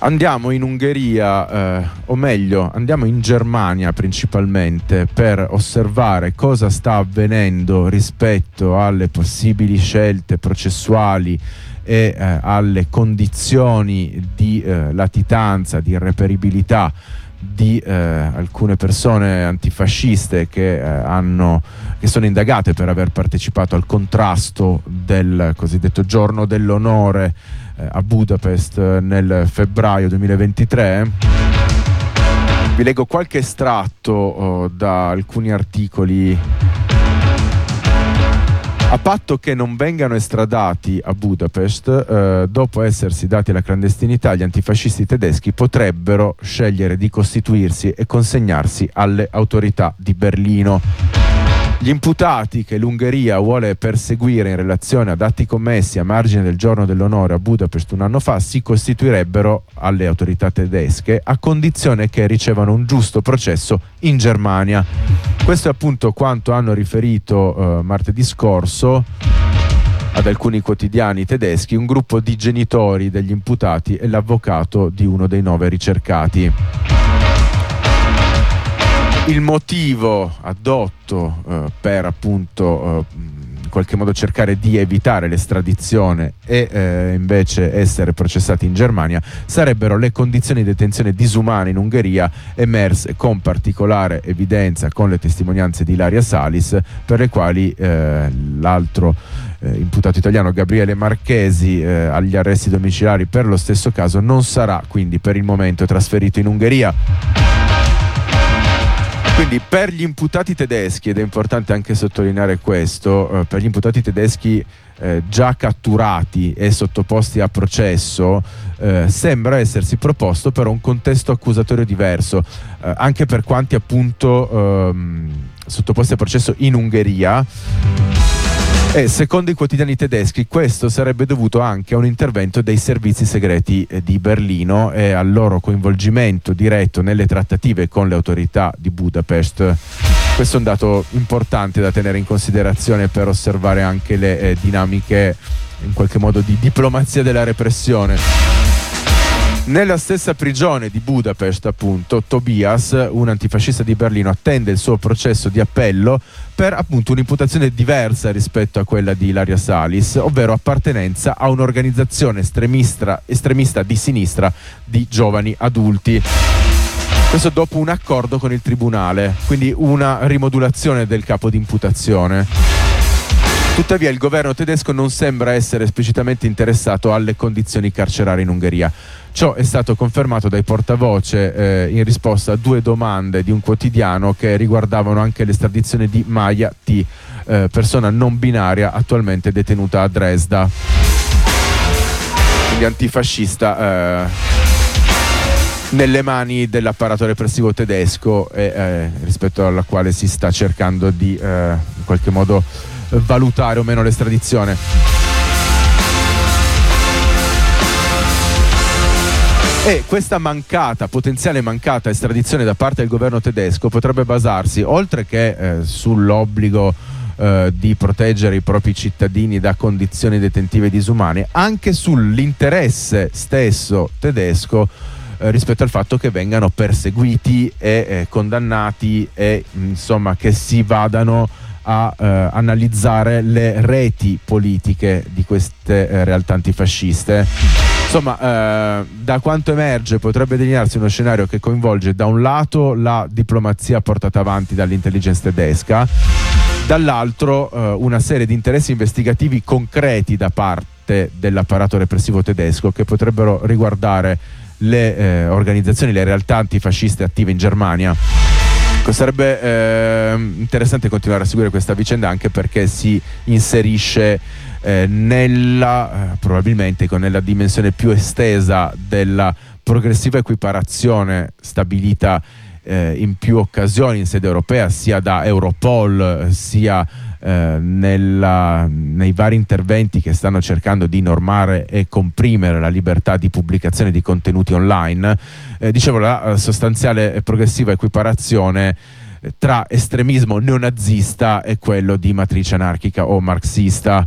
Andiamo in Ungheria, eh, o meglio, andiamo in Germania principalmente per osservare cosa sta avvenendo rispetto alle possibili scelte processuali e eh, alle condizioni di eh, latitanza, di irreperibilità di eh, alcune persone antifasciste che, eh, hanno, che, sono indagate per aver partecipato al contrasto del cosiddetto giorno dell'onore a Budapest eh, nel febbraio 2023. Vi leggo qualche estratto oh, da alcuni articoli a patto che non vengano estradati a Budapest, eh, dopo essersi dati alla clandestinità, gli antifascisti tedeschi potrebbero scegliere di costituirsi e consegnarsi alle autorità di Berlino. Gli imputati che l'Ungheria vuole perseguire in relazione ad atti commessi a margine del giorno dell'onore a Budapest un anno fa si costituirebbero alle autorità tedesche a condizione che ricevano un giusto processo in Germania. Questo è appunto quanto hanno riferito eh, martedì scorso ad alcuni quotidiani tedeschi un gruppo di genitori degli imputati e l'avvocato di uno dei nove ricercati. Il motivo addotto eh, per appunto eh, in qualche modo cercare di evitare l'estradizione e eh, invece essere processati in Germania sarebbero le condizioni di detenzione disumane in Ungheria emerse con particolare evidenza con le testimonianze di Ilaria Salis per le quali eh, l'altro eh, imputato italiano Gabriele Marchesi eh, agli arresti domiciliari per lo stesso caso non sarà quindi per il momento trasferito in Ungheria. Quindi per gli imputati tedeschi, ed è importante anche sottolineare questo, eh, per gli imputati tedeschi eh, già catturati e sottoposti a processo, eh, sembra essersi proposto però un contesto accusatorio diverso, eh, anche per quanti appunto ehm, sottoposti a processo in Ungheria e secondo i quotidiani tedeschi questo sarebbe dovuto anche a un intervento dei servizi segreti eh, di Berlino e al loro coinvolgimento diretto nelle trattative con le autorità di Budapest. Questo è un dato importante da tenere in considerazione per osservare anche le eh, dinamiche in qualche modo di diplomazia della repressione. Nella stessa prigione di Budapest, appunto, Tobias, un antifascista di Berlino, attende il suo processo di appello per appunto un'imputazione diversa rispetto a quella di Ilaria Salis, ovvero appartenenza a un'organizzazione estremista, estremista di sinistra di giovani adulti. Questo dopo un accordo con il tribunale, quindi una rimodulazione del capo di imputazione. Tuttavia il governo tedesco non sembra essere esplicitamente interessato alle condizioni carcerarie in Ungheria. Ciò è stato confermato dai portavoce eh, in risposta a due domande di un quotidiano che riguardavano anche l'estradizione di Maya T, eh, persona non binaria attualmente detenuta a Dresda. Quindi antifascista. Eh, nelle mani dell'apparato repressivo tedesco eh, rispetto alla quale si sta cercando di eh, in qualche modo valutare o meno l'estradizione. E questa mancata, potenziale mancata estradizione da parte del governo tedesco potrebbe basarsi, oltre che eh, sull'obbligo eh, di proteggere i propri cittadini da condizioni detentive disumane, anche sull'interesse stesso tedesco eh, rispetto al fatto che vengano perseguiti e eh, condannati e insomma che si vadano a eh, analizzare le reti politiche di queste eh, realtà antifasciste. Insomma, eh, da quanto emerge potrebbe delinearsi uno scenario che coinvolge da un lato la diplomazia portata avanti dall'intelligence tedesca, dall'altro eh, una serie di interessi investigativi concreti da parte dell'apparato repressivo tedesco che potrebbero riguardare le eh, organizzazioni, le realtà antifasciste attive in Germania. Sarebbe eh, interessante continuare a seguire questa vicenda anche perché si inserisce eh, nella, eh, probabilmente nella dimensione più estesa della progressiva equiparazione stabilita eh, in più occasioni in sede europea, sia da Europol, sia eh, nella, nei vari interventi che stanno cercando di normare e comprimere la libertà di pubblicazione di contenuti online, eh, dicevo la sostanziale e progressiva equiparazione tra estremismo neonazista e quello di matrice anarchica o marxista.